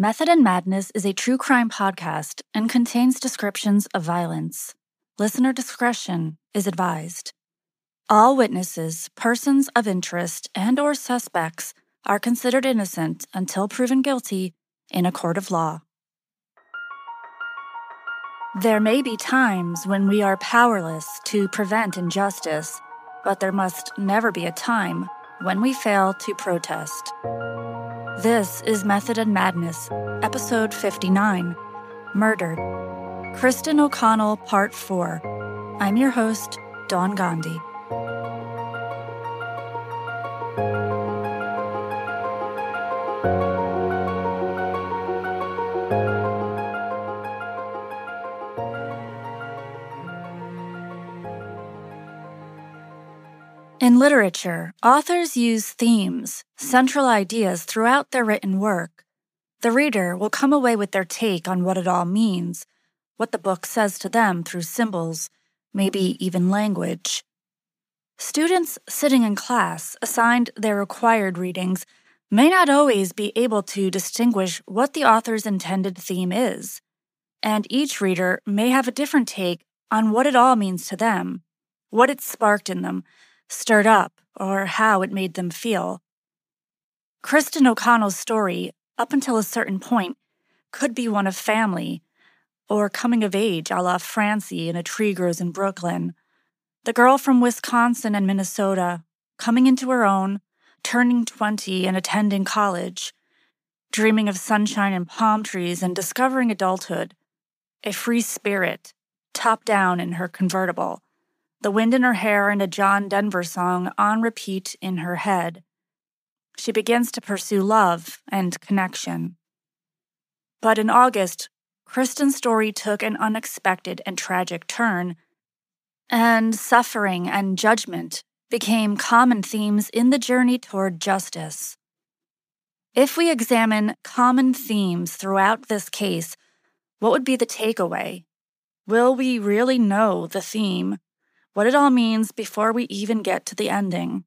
Method and Madness is a true crime podcast and contains descriptions of violence. Listener discretion is advised. All witnesses, persons of interest, and or suspects are considered innocent until proven guilty in a court of law. There may be times when we are powerless to prevent injustice, but there must never be a time when we fail to protest. This is Method and Madness, Episode 59 Murdered. Kristin O'Connell, Part 4. I'm your host, Dawn Gandhi. Literature, authors use themes, central ideas throughout their written work. The reader will come away with their take on what it all means, what the book says to them through symbols, maybe even language. Students sitting in class assigned their required readings may not always be able to distinguish what the author's intended theme is, and each reader may have a different take on what it all means to them, what it sparked in them stirred up, or how it made them feel. Kristin O'Connell's story, up until a certain point, could be one of family, or coming of age a la Francie in A Tree Grows in Brooklyn. The girl from Wisconsin and Minnesota, coming into her own, turning 20 and attending college, dreaming of sunshine and palm trees and discovering adulthood. A free spirit, top down in her convertible the wind in her hair and a John Denver song on repeat in her head. She begins to pursue love and connection. But in August, Kristin's story took an unexpected and tragic turn, and suffering and judgment became common themes in the journey toward justice. If we examine common themes throughout this case, what would be the takeaway? Will we really know the theme what it all means before we even get to the ending.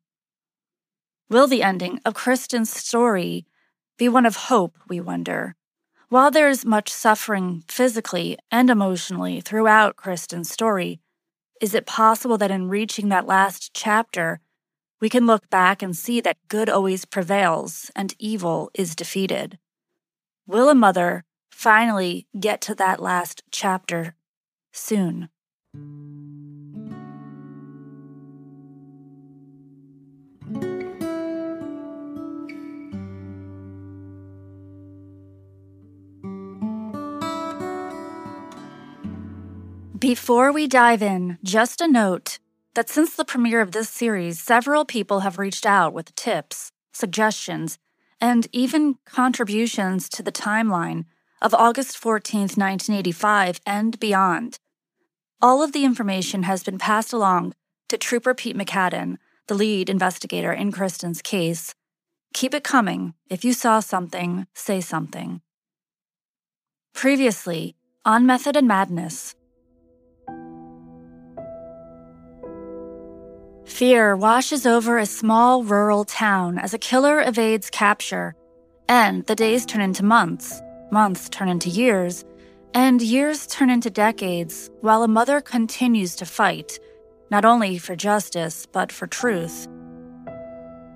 Will the ending of Kristin's story be one of hope, we wonder? While there is much suffering physically and emotionally throughout Kristin's story, is it possible that in reaching that last chapter, we can look back and see that good always prevails and evil is defeated? Will a mother finally get to that last chapter soon? Before we dive in, just a note that since the premiere of this series, several people have reached out with tips, suggestions, and even contributions to the timeline of August 14th, 1985 and beyond. All of the information has been passed along to Trooper Pete McCadden, the lead investigator in Kristin's case. Keep it coming. If you saw something, say something. Previously, on Method and Madness, Fear washes over a small rural town as a killer evades capture, and the days turn into months, months turn into years, and years turn into decades while a mother continues to fight, not only for justice, but for truth.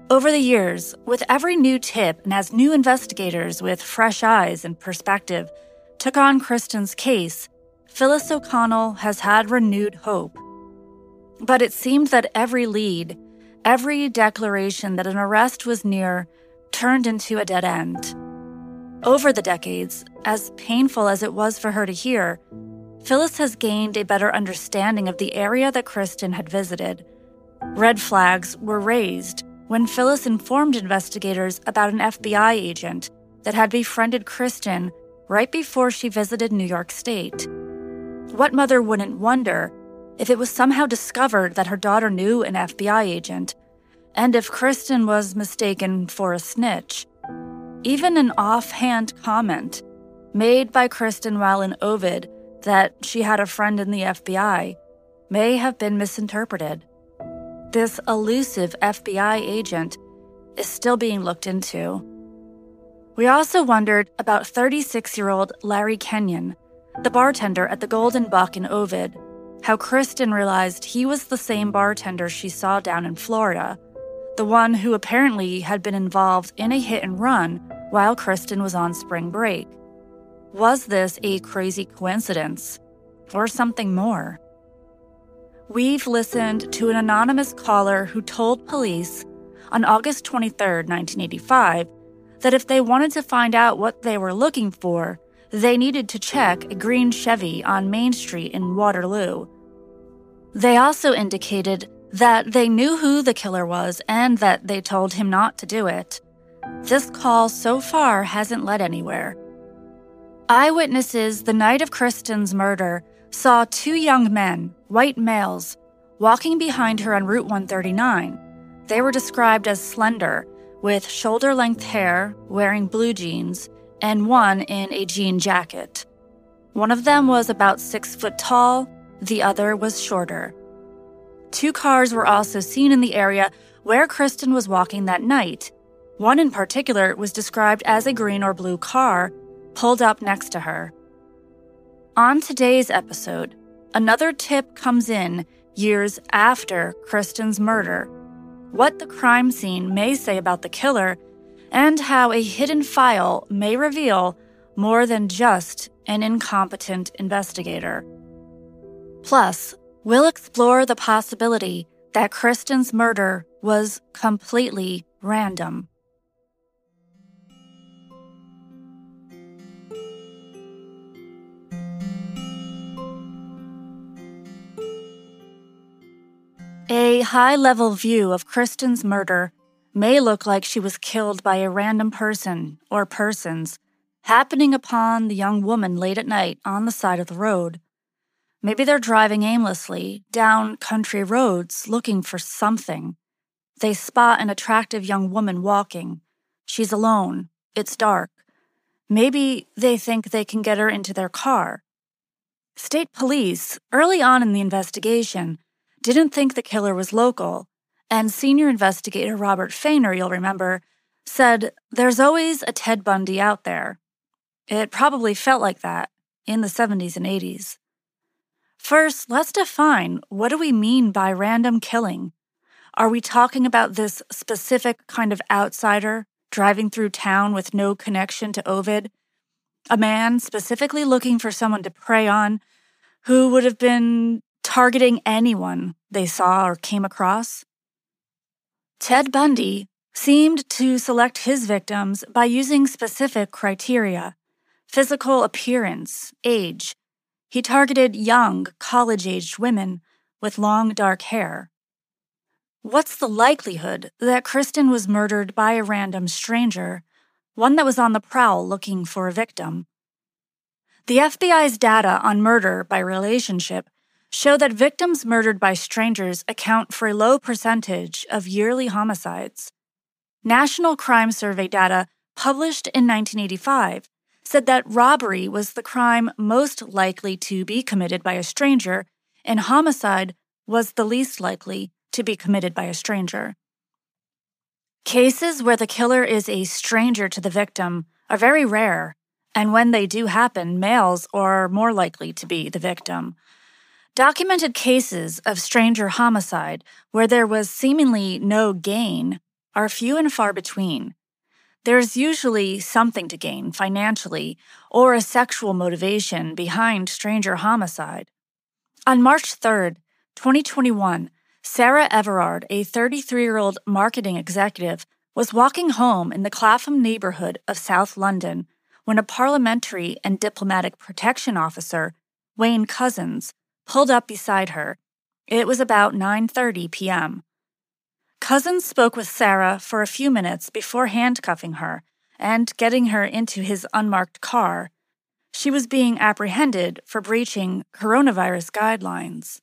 Over the years, with every new tip and as new investigators with fresh eyes and perspective took on Kristin's case, Phyllis O'Connell has had renewed hope. But it seemed that every lead, every declaration that an arrest was near, turned into a dead end. Over the decades, as painful as it was for her to hear, Phyllis has gained a better understanding of the area that Kristin had visited. Red flags were raised when Phyllis informed investigators about an FBI agent that had befriended Kristin right before she visited New York State. What mother wouldn't wonder if it was somehow discovered that her daughter knew an FBI agent, and if Kristin was mistaken for a snitch. Even an offhand comment made by Kristin while in Ovid that she had a friend in the FBI may have been misinterpreted. This elusive FBI agent is still being looked into. We also wondered about 36 year old Larry Kenyon, the bartender at the Golden Buck in Ovid, how Kristin realized he was the same bartender she saw down in Florida, the one who apparently had been involved in a hit and run while Kristin was on spring break. Was this a crazy coincidence or something more? We've listened to an anonymous caller who told police on August 23, 1985, that if they wanted to find out what they were looking for, they needed to check a green Chevy on Main Street in Waterloo. They also indicated that they knew who the killer was and that they told him not to do it. This call so far hasn't led anywhere. Eyewitnesses the night of Kristin's murder saw two young men, white males, walking behind her on Route 139. They were described as slender, with shoulder length hair, wearing blue jeans, and one in a jean jacket. One of them was about six foot tall, the other was shorter. Two cars were also seen in the area where Kristin was walking that night. One in particular was described as a green or blue car pulled up next to her. On today's episode, another tip comes in years after Kristin's murder what the crime scene may say about the killer, and how a hidden file may reveal more than just an incompetent investigator. Plus, we'll explore the possibility that Kristin's murder was completely random. A high level view of Kristin's murder may look like she was killed by a random person or persons happening upon the young woman late at night on the side of the road. Maybe they're driving aimlessly down country roads looking for something. They spot an attractive young woman walking. She's alone. It's dark. Maybe they think they can get her into their car. State police, early on in the investigation, didn't think the killer was local, and senior investigator Robert Fainer, you'll remember, said, There's always a Ted Bundy out there. It probably felt like that in the 70s and 80s. First, let's define what do we mean by random killing? Are we talking about this specific kind of outsider driving through town with no connection to Ovid? A man specifically looking for someone to prey on who would have been targeting anyone they saw or came across. Ted Bundy seemed to select his victims by using specific criteria physical appearance, age. He targeted young, college aged women with long dark hair. What's the likelihood that Kristin was murdered by a random stranger, one that was on the prowl looking for a victim? The FBI's data on murder by relationship show that victims murdered by strangers account for a low percentage of yearly homicides. National Crime Survey data published in 1985 said that robbery was the crime most likely to be committed by a stranger, and homicide was the least likely to be committed by a stranger. Cases where the killer is a stranger to the victim are very rare, and when they do happen, males are more likely to be the victim. Documented cases of stranger homicide where there was seemingly no gain are few and far between. There's usually something to gain financially or a sexual motivation behind stranger homicide. On March 3, 2021, Sarah Everard, a 33 year old marketing executive, was walking home in the Clapham neighborhood of South London when a parliamentary and diplomatic protection officer, Wayne Couzens, pulled up beside her. It was about 9:30 p.m. Couzens spoke with Sarah for a few minutes before handcuffing her and getting her into his unmarked car. She was being apprehended for breaching coronavirus guidelines.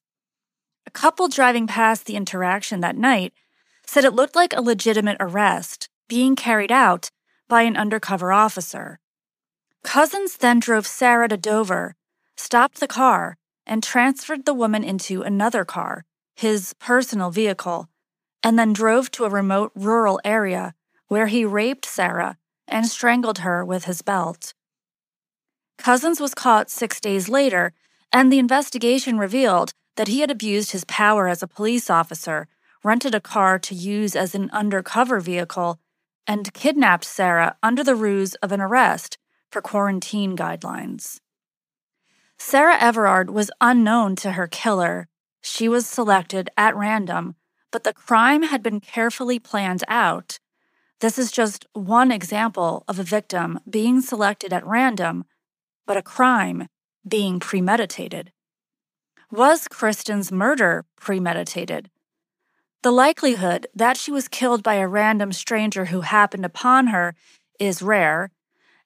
A couple driving past the interaction that night said it looked like a legitimate arrest being carried out by an undercover officer. Couzens then drove Sarah to Dover, stopped the car, and transferred the woman into another car, his personal vehicle, and then drove to a remote rural area where he raped Sarah and strangled her with his belt. Couzens was caught six days later, and the investigation revealed that he had abused his power as a police officer, rented a car to use as an undercover vehicle, and kidnapped Sarah under the ruse of an arrest for quarantine guidelines. Sarah Everard was unknown to her killer. She was selected at random, but the crime had been carefully planned out. This is just one example of a victim being selected at random, but a crime being premeditated. Was Kristin's murder premeditated? The likelihood that she was killed by a random stranger who happened upon her is rare,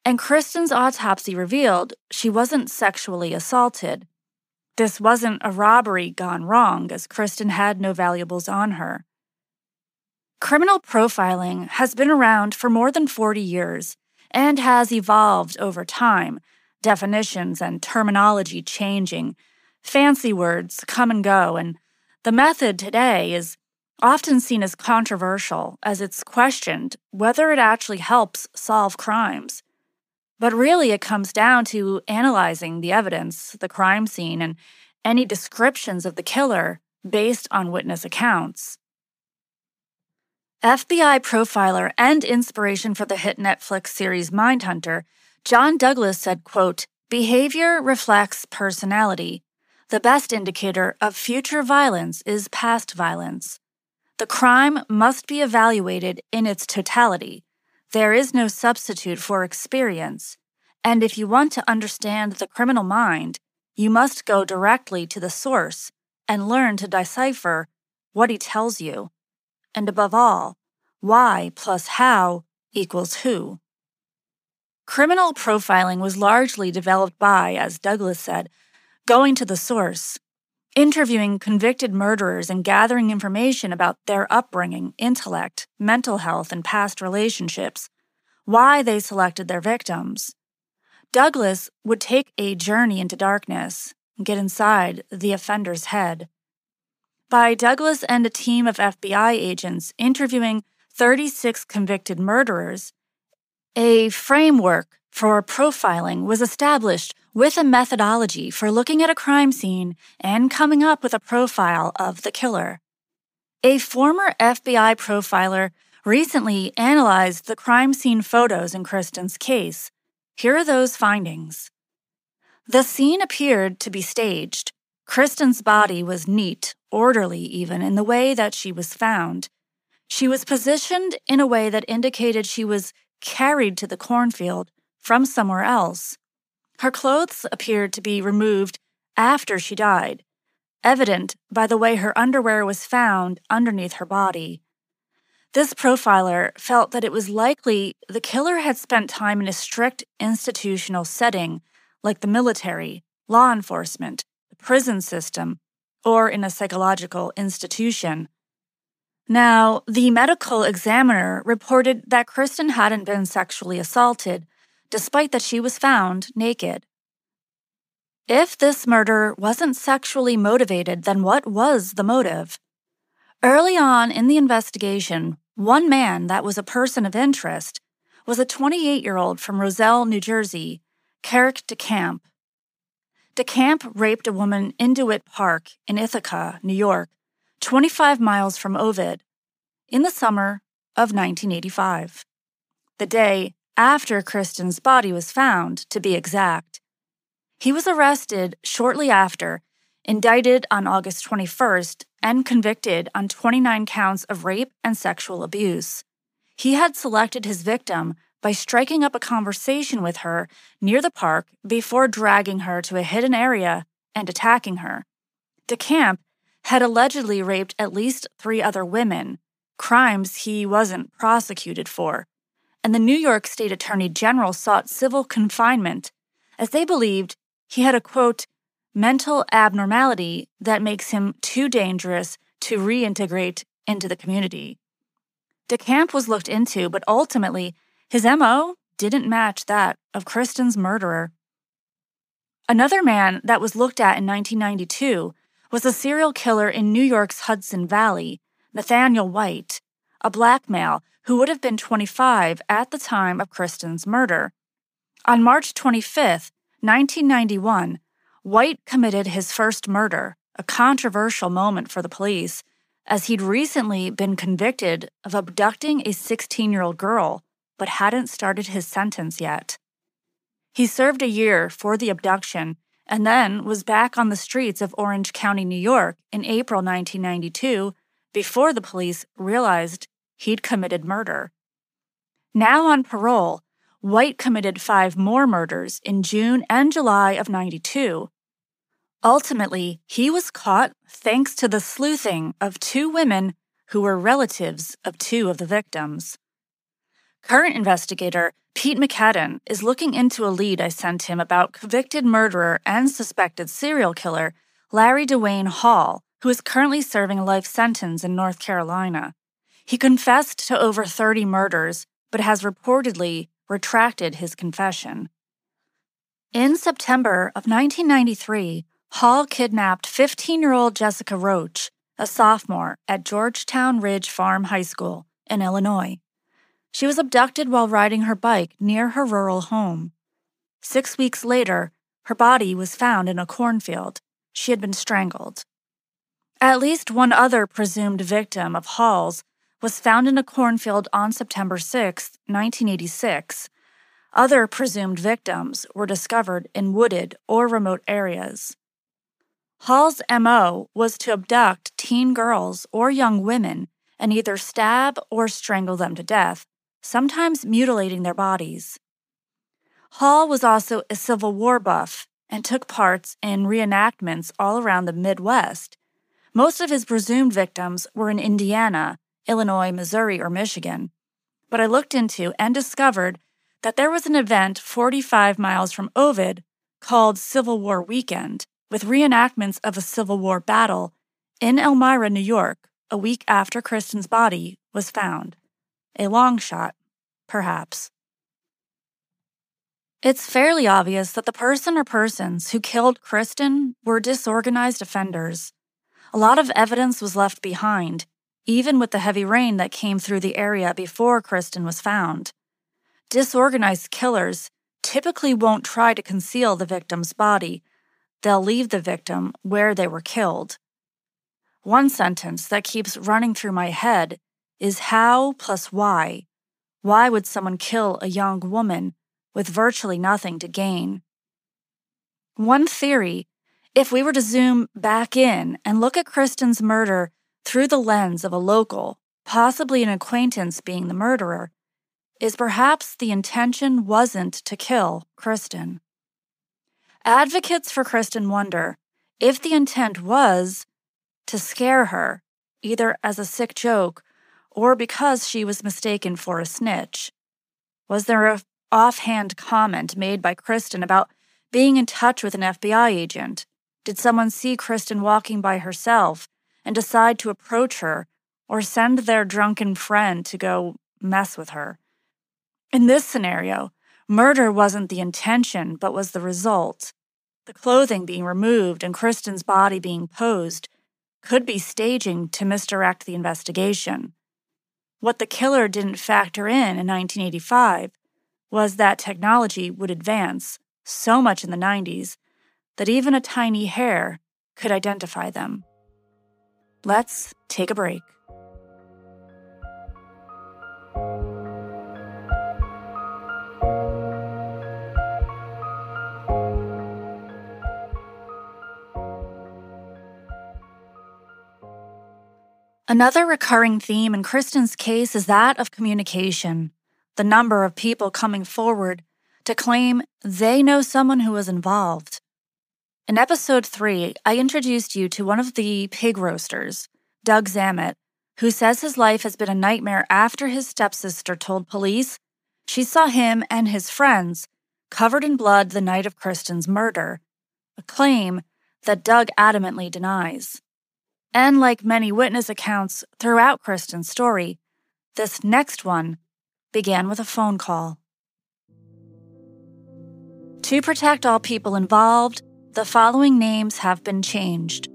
and Kristin's autopsy revealed she wasn't sexually assaulted. This wasn't a robbery gone wrong, as Kristin had no valuables on her. Criminal profiling has been around for more than 40 years and has evolved over time, definitions and terminology changing, fancy words come and go, and the method today is often seen as controversial as it's questioned whether it actually helps solve crimes. But really, it comes down to analyzing the evidence, the crime scene, and any descriptions of the killer based on witness accounts. FBI profiler and inspiration for the hit Netflix series Mindhunter, John Douglas said, quote, Behavior reflects personality. The best indicator of future violence is past violence. The crime must be evaluated in its totality there is no substitute for experience, and if you want to understand the criminal mind, you must go directly to the source and learn to decipher what he tells you, and above all, why plus how equals who. Criminal profiling was largely developed by, as Douglas said, going to the source, interviewing convicted murderers and gathering information about their upbringing, intellect, mental health, and past relationships, why they selected their victims. Douglas would take a journey into darkness and get inside the offender's head. By Douglas and a team of FBI agents interviewing 36 convicted murderers, a framework for profiling was established with a methodology for looking at a crime scene and coming up with a profile of the killer. A former FBI profiler recently analyzed the crime scene photos in Kristin's case. Here are those findings. The scene appeared to be staged. Kristin's body was neat, orderly even, in the way that she was found. She was positioned in a way that indicated she was carried to the cornfield from somewhere else. Her clothes appeared to be removed after she died, evident by the way her underwear was found underneath her body. This profiler felt that it was likely the killer had spent time in a strict institutional setting, like the military, law enforcement, the prison system, or in a psychological institution. Now, the medical examiner reported that Kristin hadn't been sexually assaulted, despite that she was found naked. If this murder wasn't sexually motivated, then what was the motive? Early on in the investigation, one man that was a person of interest was a 28 year old from Roselle, New Jersey, Kerrick DeCamp. DeCamp raped a woman in DeWitt Park in Ithaca, New York, 25 miles from Ovid, in the summer of 1985. The day after Kristin's body was found, to be exact. He was arrested shortly after, indicted on August 21st, and convicted on 29 counts of rape and sexual abuse. He had selected his victim by striking up a conversation with her near the park before dragging her to a hidden area and attacking her. DeCamp had allegedly raped at least three other women, crimes he wasn't prosecuted for and the New York State Attorney General sought civil confinement as they believed he had a quote, mental abnormality that makes him too dangerous to reintegrate into the community. DeCamp was looked into, but ultimately, his MO didn't match that of Kristin's murderer. Another man that was looked at in 1992 was a serial killer in New York's Hudson Valley, Nathaniel White, a black male who would have been 25 at the time of Kristin's murder. On March 25, 1991, White committed his first murder, a controversial moment for the police, as he'd recently been convicted of abducting a 16 year old girl but hadn't started his sentence yet. He served a year for the abduction and then was back on the streets of Orange County, New York in April 1992 before the police realized he'd committed murder. Now on parole, White committed five more murders in June and July of 92. Ultimately, he was caught thanks to the sleuthing of two women who were relatives of two of the victims. Current investigator Pete McCadden is looking into a lead I sent him about convicted murderer and suspected serial killer Larry DeWayne Hall, who is currently serving a life sentence in North Carolina. He confessed to over 30 murders, but has reportedly retracted his confession. In September of 1993, Hall kidnapped 15 year old Jessica Roach, a sophomore at Georgetown Ridge Farm High School in Illinois. She was abducted while riding her bike near her rural home. Six weeks later, her body was found in a cornfield. She had been strangled. At least one other presumed victim of Hall's was found in a cornfield on September 6, 1986. Other presumed victims were discovered in wooded or remote areas. Hall's MO was to abduct teen girls or young women and either stab or strangle them to death, sometimes mutilating their bodies. Hall was also a Civil War buff and took parts in reenactments all around the Midwest. Most of his presumed victims were in Indiana, Illinois, Missouri, or Michigan. But I looked into and discovered that there was an event 45 miles from Ovid called Civil War Weekend, with reenactments of a Civil War battle in Elmira, New York, a week after Kristin's body was found. A long shot, perhaps. It's fairly obvious that the person or persons who killed Kristin were disorganized offenders. A lot of evidence was left behind, even with the heavy rain that came through the area before Kristin was found. Disorganized killers typically won't try to conceal the victim's body, they'll leave the victim where they were killed. One sentence that keeps running through my head is how plus why. Why would someone kill a young woman with virtually nothing to gain? One theory if we were to zoom back in and look at Kristin's murder through the lens of a local, possibly an acquaintance being the murderer, is perhaps the intention wasn't to kill Kristin. Advocates for Kristin wonder if the intent was to scare her, either as a sick joke or because she was mistaken for a snitch. Was there a offhand comment made by Kristin about being in touch with an FBI agent? Did someone see Kristin walking by herself and decide to approach her or send their drunken friend to go mess with her. In this scenario, murder wasn't the intention but was the result. The clothing being removed and Kristin's body being posed could be staging to misdirect the investigation. What the killer didn't factor in in 1985 was that technology would advance so much in the 90s that even a tiny hair could identify them. Let's take a break. Another recurring theme in Kristin's case is that of communication. The number of people coming forward to claim they know someone who was involved. In episode 3, I introduced you to one of the pig roasters, Doug Zammit, who says his life has been a nightmare after his stepsister told police she saw him and his friends covered in blood the night of Kristin's murder, a claim that Doug adamantly denies. And like many witness accounts throughout Kristin's story, this next one began with a phone call. To protect all people involved, the following names have been changed.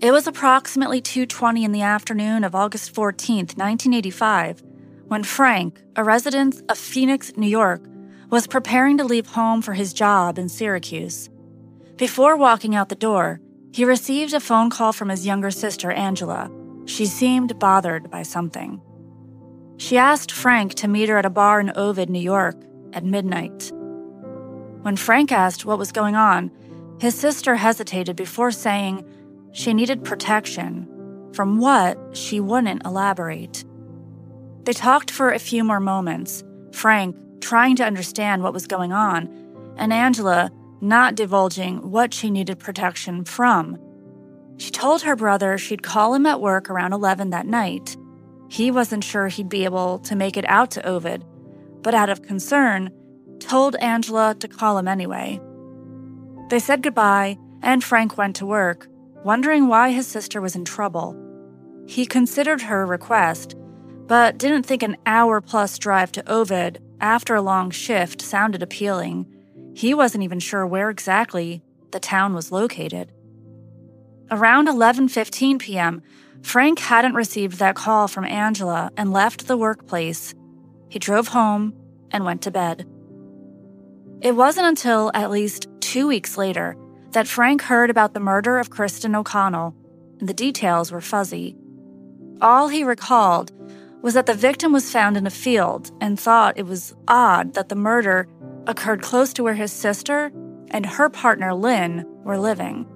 It was approximately 2:20 in the afternoon of August 14, 1985, when Frank, a resident of Phoenix, New York, was preparing to leave home for his job in Syracuse. Before walking out the door, he received a phone call from his younger sister, Angela. She seemed bothered by something. She asked Frank to meet her at a bar in Ovid, New York, at midnight. When Frank asked what was going on, his sister hesitated before saying she needed protection. From what, she wouldn't elaborate. They talked for a few more moments, Frank trying to understand what was going on, and Angela not divulging what she needed protection from. She told her brother she'd call him at work around 11 that night. He wasn't sure he'd be able to make it out to Ovid, but out of concern, told Angela to call him anyway. They said goodbye, and Frank went to work, wondering why his sister was in trouble. He considered her request, but didn't think an hour plus drive to Ovid after a long shift sounded appealing. He wasn't even sure where exactly the town was located. Around 11:15 p.m., Frank hadn't received that call from Angela and left the workplace. He drove home and went to bed. It wasn't until at least 2 weeks later that Frank heard about the murder of Kristin O'Connell, and the details were fuzzy. All he recalled was that the victim was found in a field and thought it was odd that the murder occurred close to where his sister and her partner Lynn were living.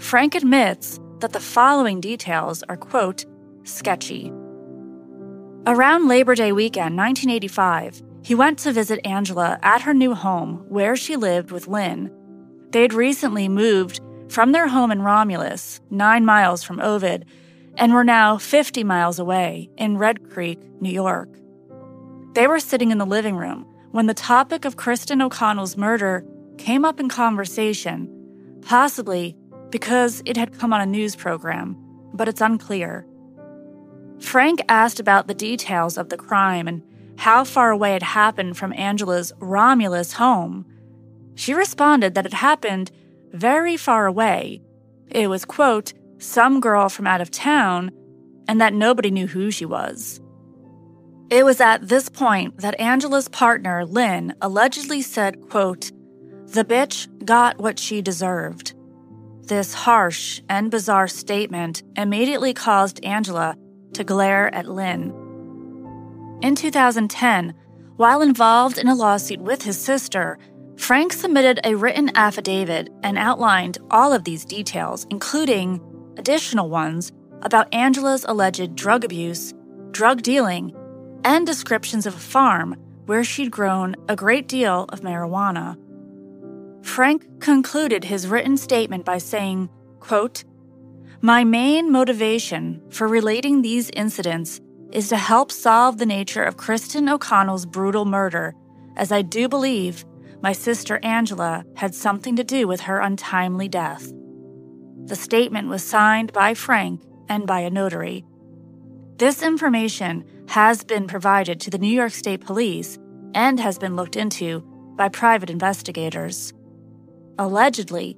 Frank admits that the following details are, quote, sketchy. Around Labor Day weekend 1985, he went to visit Angela at her new home where she lived with Lynn they had recently moved from their home in Romulus, nine miles from Ovid, and were now 50 miles away in Red Creek, New York. They were sitting in the living room when the topic of Kristin O'Connell's murder came up in conversation, possibly because it had come on a news program, but it's unclear. Frank asked about the details of the crime and how far away it happened from Angela's Romulus home she responded that it happened very far away. It was, quote, some girl from out of town, and that nobody knew who she was. It was at this point that Angela's partner, Lynn, allegedly said, quote, the bitch got what she deserved. This harsh and bizarre statement immediately caused Angela to glare at Lynn. In 2010, while involved in a lawsuit with his sister, Frank submitted a written affidavit and outlined all of these details, including additional ones about Angela's alleged drug abuse, drug dealing, and descriptions of a farm where she'd grown a great deal of marijuana. Frank concluded his written statement by saying, quote, My main motivation for relating these incidents is to help solve the nature of Kristin O'Connell's brutal murder, as I do believe my sister Angela had something to do with her untimely death. The statement was signed by Frank and by a notary. This information has been provided to the New York State Police and has been looked into by private investigators. Allegedly,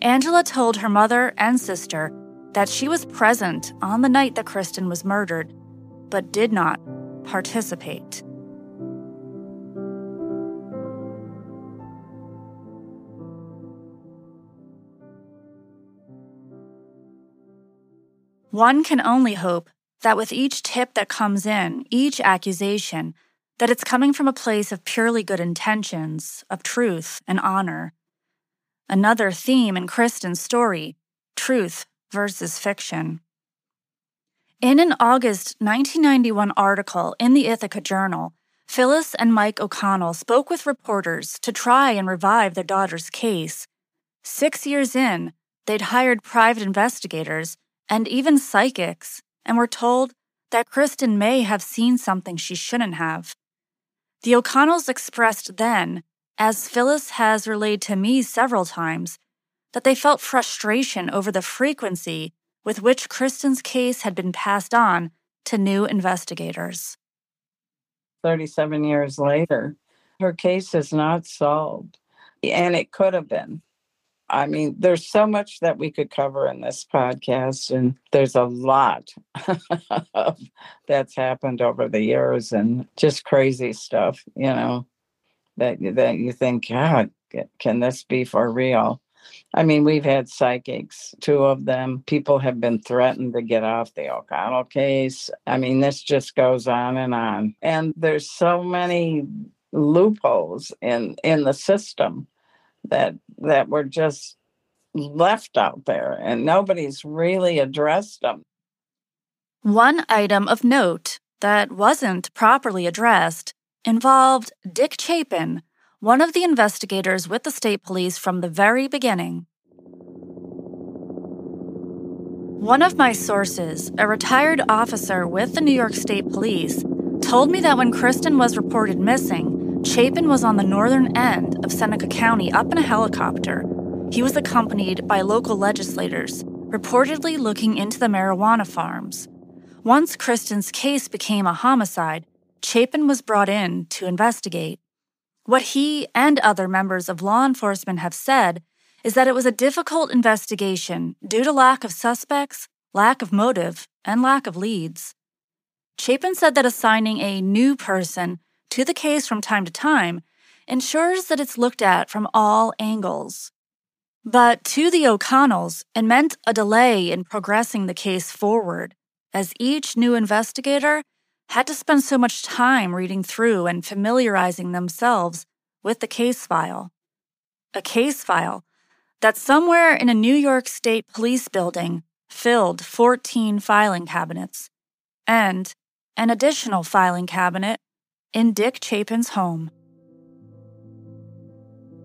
Angela told her mother and sister that she was present on the night that Kristin was murdered, but did not participate. One can only hope that with each tip that comes in, each accusation, that it's coming from a place of purely good intentions, of truth and honor. Another theme in Kristin's story truth versus fiction. In an August 1991 article in the Ithaca Journal, Phyllis and Mike O'Connell spoke with reporters to try and revive their daughter's case. Six years in, they'd hired private investigators and even psychics, and were told that Kristin may have seen something she shouldn't have. The O'Connells expressed then, as Phyllis has relayed to me several times, that they felt frustration over the frequency with which Kristin's case had been passed on to new investigators. 37 years later, her case is not solved, and it could have been. I mean, there's so much that we could cover in this podcast, and there's a lot that's happened over the years, and just crazy stuff, you know, that that you think, God, can this be for real? I mean, we've had psychics, two of them. People have been threatened to get off the O'Connell case. I mean, this just goes on and on. And there's so many loopholes in in the system that that were just left out there and nobody's really addressed them. One item of note that wasn't properly addressed involved Dick Chapin, one of the investigators with the state police from the very beginning. One of my sources, a retired officer with the New York State Police, told me that when Kristin was reported missing, Chapin was on the northern end of Seneca County up in a helicopter. He was accompanied by local legislators, reportedly looking into the marijuana farms. Once Kristin's case became a homicide, Chapin was brought in to investigate. What he and other members of law enforcement have said is that it was a difficult investigation due to lack of suspects, lack of motive, and lack of leads. Chapin said that assigning a new person to the case from time to time ensures that it's looked at from all angles. But to the O'Connells, it meant a delay in progressing the case forward, as each new investigator had to spend so much time reading through and familiarizing themselves with the case file. A case file that somewhere in a New York State police building filled 14 filing cabinets and an additional filing cabinet in Dick Chapin's home.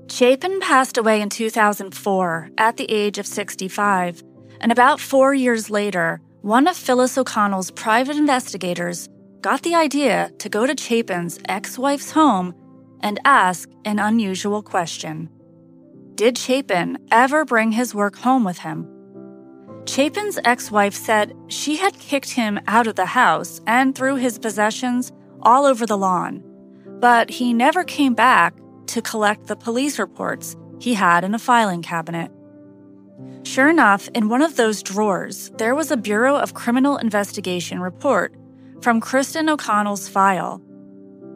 Chapin passed away in 2004 at the age of 65, and about four years later, one of Phyllis O'Connell's private investigators got the idea to go to Chapin's ex wife's home and ask an unusual question Did Chapin ever bring his work home with him? Chapin's ex wife said she had kicked him out of the house and threw his possessions all over the lawn, but he never came back to collect the police reports he had in a filing cabinet. Sure enough, in one of those drawers, there was a Bureau of Criminal Investigation report from Kristin O'Connell's file.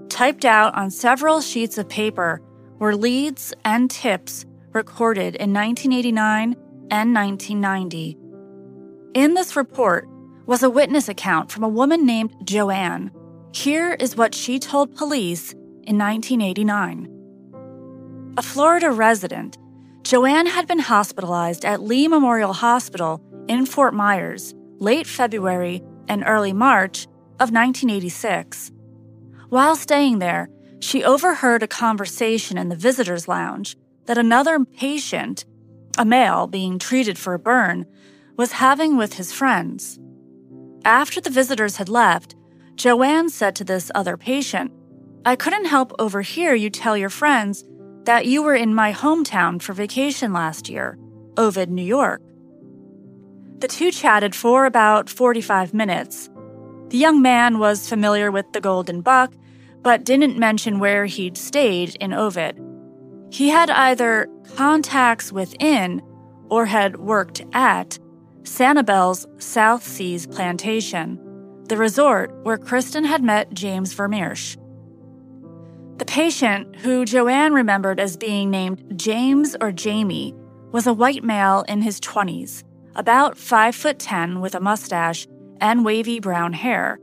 Typed out on several sheets of paper were leads and tips recorded in 1989 and 1990. In this report was a witness account from a woman named Joanne. Here is what she told police in 1989. A Florida resident, Joanne had been hospitalized at Lee Memorial Hospital in Fort Myers late February and early March of 1986. While staying there, she overheard a conversation in the visitor's lounge that another patient, a male being treated for a burn, was having with his friends. After the visitors had left, Joanne said to this other patient, I couldn't help overhear you tell your friends that you were in my hometown for vacation last year, Ovid, New York. The two chatted for about 45 minutes, the young man was familiar with the Golden Buck, but didn't mention where he'd stayed in Ovid. He had either contacts within or had worked at Sanibel's South Seas Plantation, the resort where Kristin had met James Vermeersch. The patient, who Joanne remembered as being named James or Jamie, was a white male in his 20s, about 5 foot 10 with a mustache and wavy brown hair.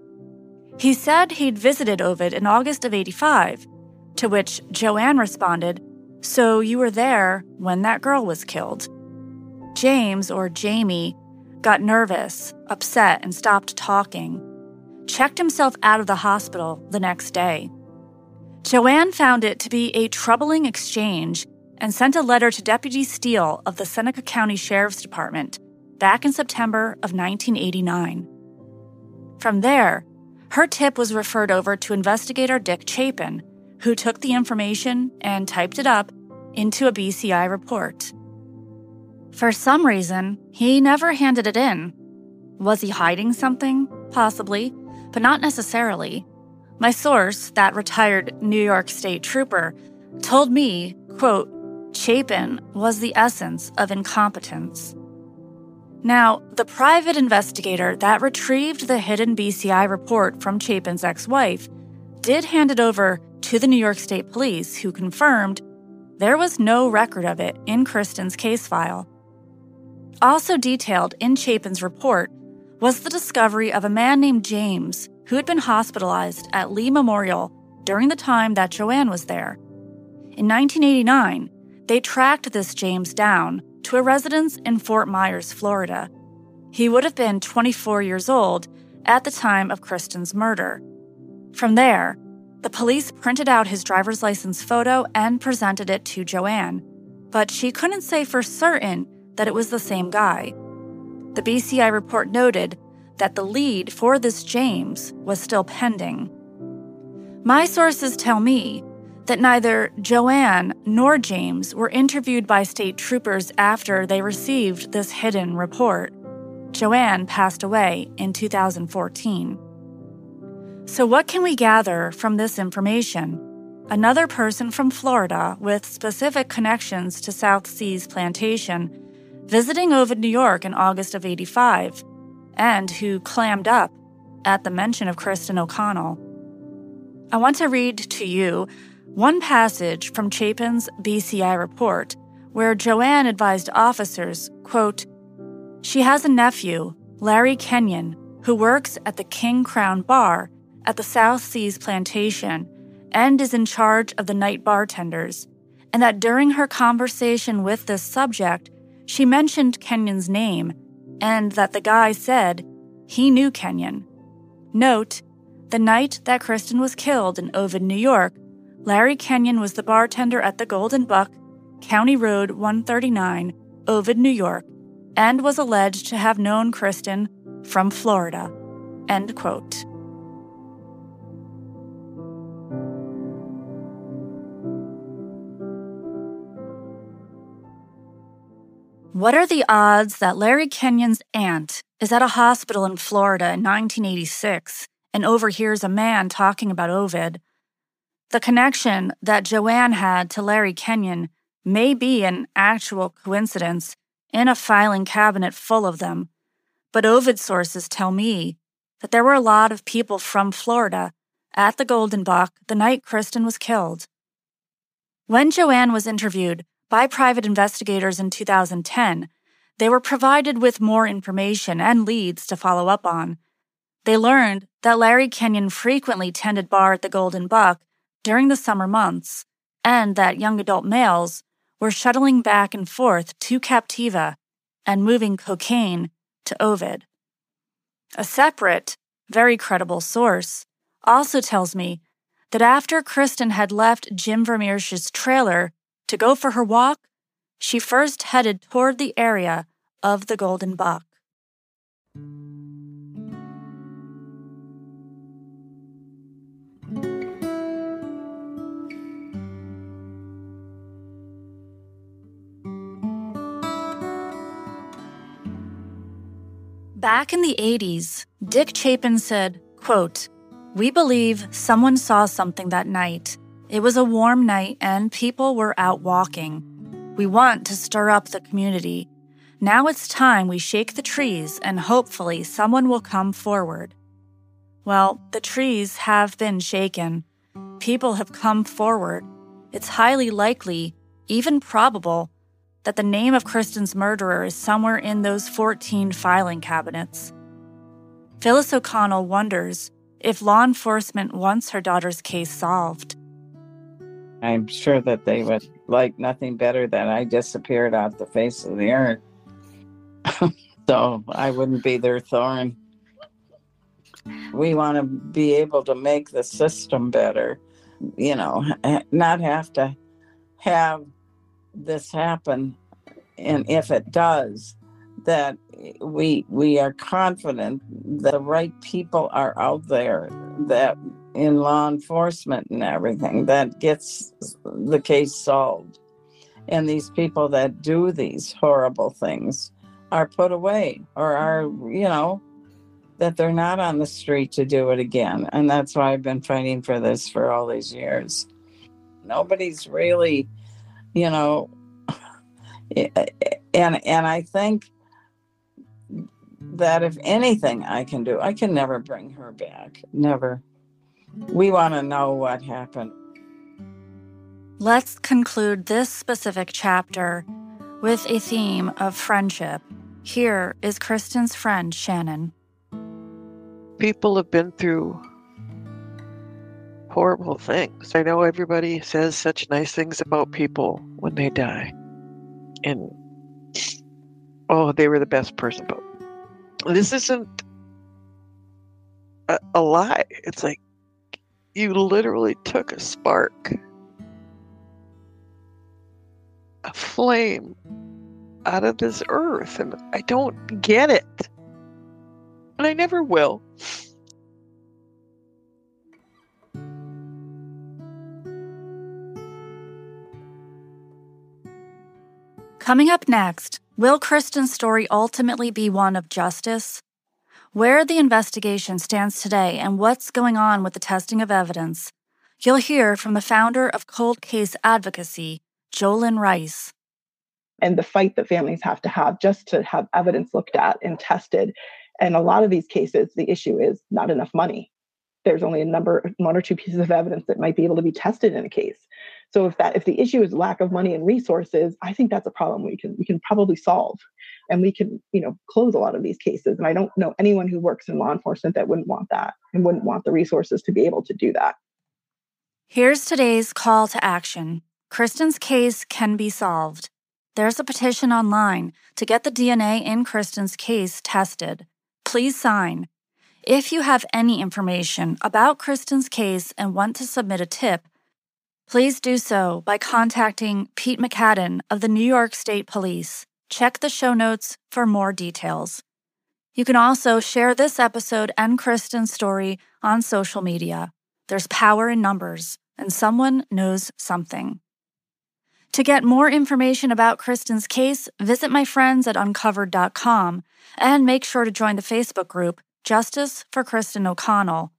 He said he'd visited Ovid in August of 85, to which Joanne responded, So you were there when that girl was killed. James, or Jamie, got nervous, upset, and stopped talking. Checked himself out of the hospital the next day. Joanne found it to be a troubling exchange and sent a letter to Deputy Steele of the Seneca County Sheriff's Department back in September of 1989. From there, her tip was referred over to investigator Dick Chapin, who took the information and typed it up into a BCI report. For some reason, he never handed it in. Was he hiding something? Possibly, but not necessarily. My source, that retired New York State trooper, told me, quote, Chapin was the essence of incompetence. Now, the private investigator that retrieved the hidden BCI report from Chapin's ex wife did hand it over to the New York State Police, who confirmed there was no record of it in Kristin's case file. Also detailed in Chapin's report was the discovery of a man named James who had been hospitalized at Lee Memorial during the time that Joanne was there. In 1989, they tracked this James down to a residence in Fort Myers, Florida. He would have been 24 years old at the time of Kristin's murder. From there, the police printed out his driver's license photo and presented it to Joanne, but she couldn't say for certain that it was the same guy. The BCI report noted that the lead for this James was still pending. My sources tell me that neither Joanne nor James were interviewed by state troopers after they received this hidden report. Joanne passed away in 2014. So, what can we gather from this information? Another person from Florida with specific connections to South Seas Plantation visiting Ovid, New York in August of 85, and who clammed up at the mention of Kristin O'Connell. I want to read to you one passage from Chapin's BCI report where Joanne advised officers, quote, She has a nephew, Larry Kenyon, who works at the King Crown Bar at the South Seas Plantation and is in charge of the night bartenders, and that during her conversation with this subject, she mentioned Kenyon's name and that the guy said he knew Kenyon. Note, the night that Kristin was killed in Ovid, New York, Larry Kenyon was the bartender at the Golden Buck, County Road 139, Ovid, New York, and was alleged to have known Kristin from Florida. End quote. What are the odds that Larry Kenyon's aunt is at a hospital in Florida in 1986 and overhears a man talking about Ovid? The connection that Joanne had to Larry Kenyon may be an actual coincidence in a filing cabinet full of them, but Ovid sources tell me that there were a lot of people from Florida at the Golden Buck the night Kristin was killed. When Joanne was interviewed by private investigators in 2010, they were provided with more information and leads to follow up on. They learned that Larry Kenyon frequently tended bar at the Golden Buck during the summer months, and that young adult males were shuttling back and forth to Captiva and moving cocaine to Ovid. A separate, very credible source also tells me that after Kristin had left Jim Vermeersch's trailer to go for her walk, she first headed toward the area of the Golden Buck. Back in the 80s, Dick Chapin said, quote, We believe someone saw something that night. It was a warm night and people were out walking. We want to stir up the community. Now it's time we shake the trees and hopefully someone will come forward. Well, the trees have been shaken. People have come forward. It's highly likely, even probable, that the name of Kristin's murderer is somewhere in those 14 filing cabinets. Phyllis O'Connell wonders if law enforcement wants her daughter's case solved. I'm sure that they would like nothing better than I disappeared off the face of the earth. so I wouldn't be their thorn. We want to be able to make the system better, you know, not have to have this happen and if it does that we we are confident that the right people are out there that in law enforcement and everything that gets the case solved. And these people that do these horrible things are put away or are you know that they're not on the street to do it again. And that's why i've been fighting for this for all these years. Nobody's really you know, eh, and and I think that if anything I can do, I can never bring her back. Never. We want to know what happened. Let's conclude this specific chapter with a theme of friendship. Here is Kristin's friend, Shannon. People have been through horrible things. I know everybody says such nice things about people when they die. And oh, they were the best person. But this isn't a, a lie. It's like you literally took a spark, a flame out of this earth, and I don't get it. And I never will. Coming up next, will Kristin's story ultimately be one of justice? Where the investigation stands today and what's going on with the testing of evidence, you'll hear from the founder of Cold Case Advocacy, Jolynn Rice. And the fight that families have to have just to have evidence looked at and tested. And a lot of these cases, the issue is not enough money. There's only a number, one or two pieces of evidence that might be able to be tested in a case. So if that if the issue is lack of money and resources, I think that's a problem we can we can probably solve and we can, you know, close a lot of these cases. And I don't know anyone who works in law enforcement that wouldn't want that and wouldn't want the resources to be able to do that. Here's today's call to action. Kristin's case can be solved. There's a petition online to get the DNA in Kristin's case tested. Please sign. If you have any information about Kristin's case and want to submit a tip, Please do so by contacting Pete McCadden of the New York State Police. Check the show notes for more details. You can also share this episode and Kristin's story on social media. There's power in numbers, and someone knows something. To get more information about Kristin's case, visit my friends at uncovered.com and make sure to join the Facebook group Justice for Kristin O'Connell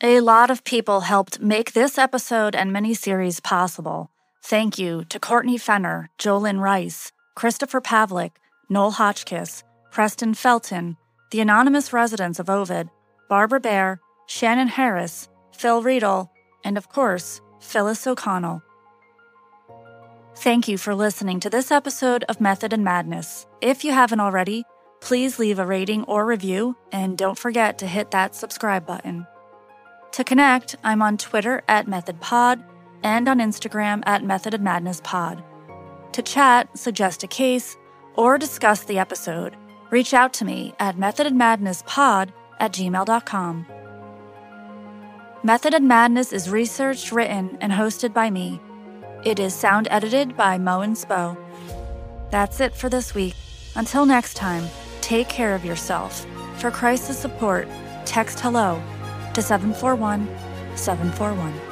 a lot of people helped make this episode and mini series possible. Thank you to Courtney Fenner, Jolynn Rice, Christopher Pavlik, Noel Hotchkiss, Preston Felton, the anonymous residents of Ovid, Barbara Bear, Shannon Harris, Phil Riedel, and of course, Phyllis O'Connell. Thank you for listening to this episode of Method and Madness. If you haven't already, please leave a rating or review, and don't forget to hit that subscribe button. To connect, I'm on Twitter at MethodPod and on Instagram at Method and Madness Pod. To chat, suggest a case, or discuss the episode, reach out to me at methodandmadnesspod at gmail.com. Method and Madness is researched, written, and hosted by me. It is sound edited by Mo and Spo. That's it for this week. Until next time, take care of yourself. For crisis support, text hello to 741 741.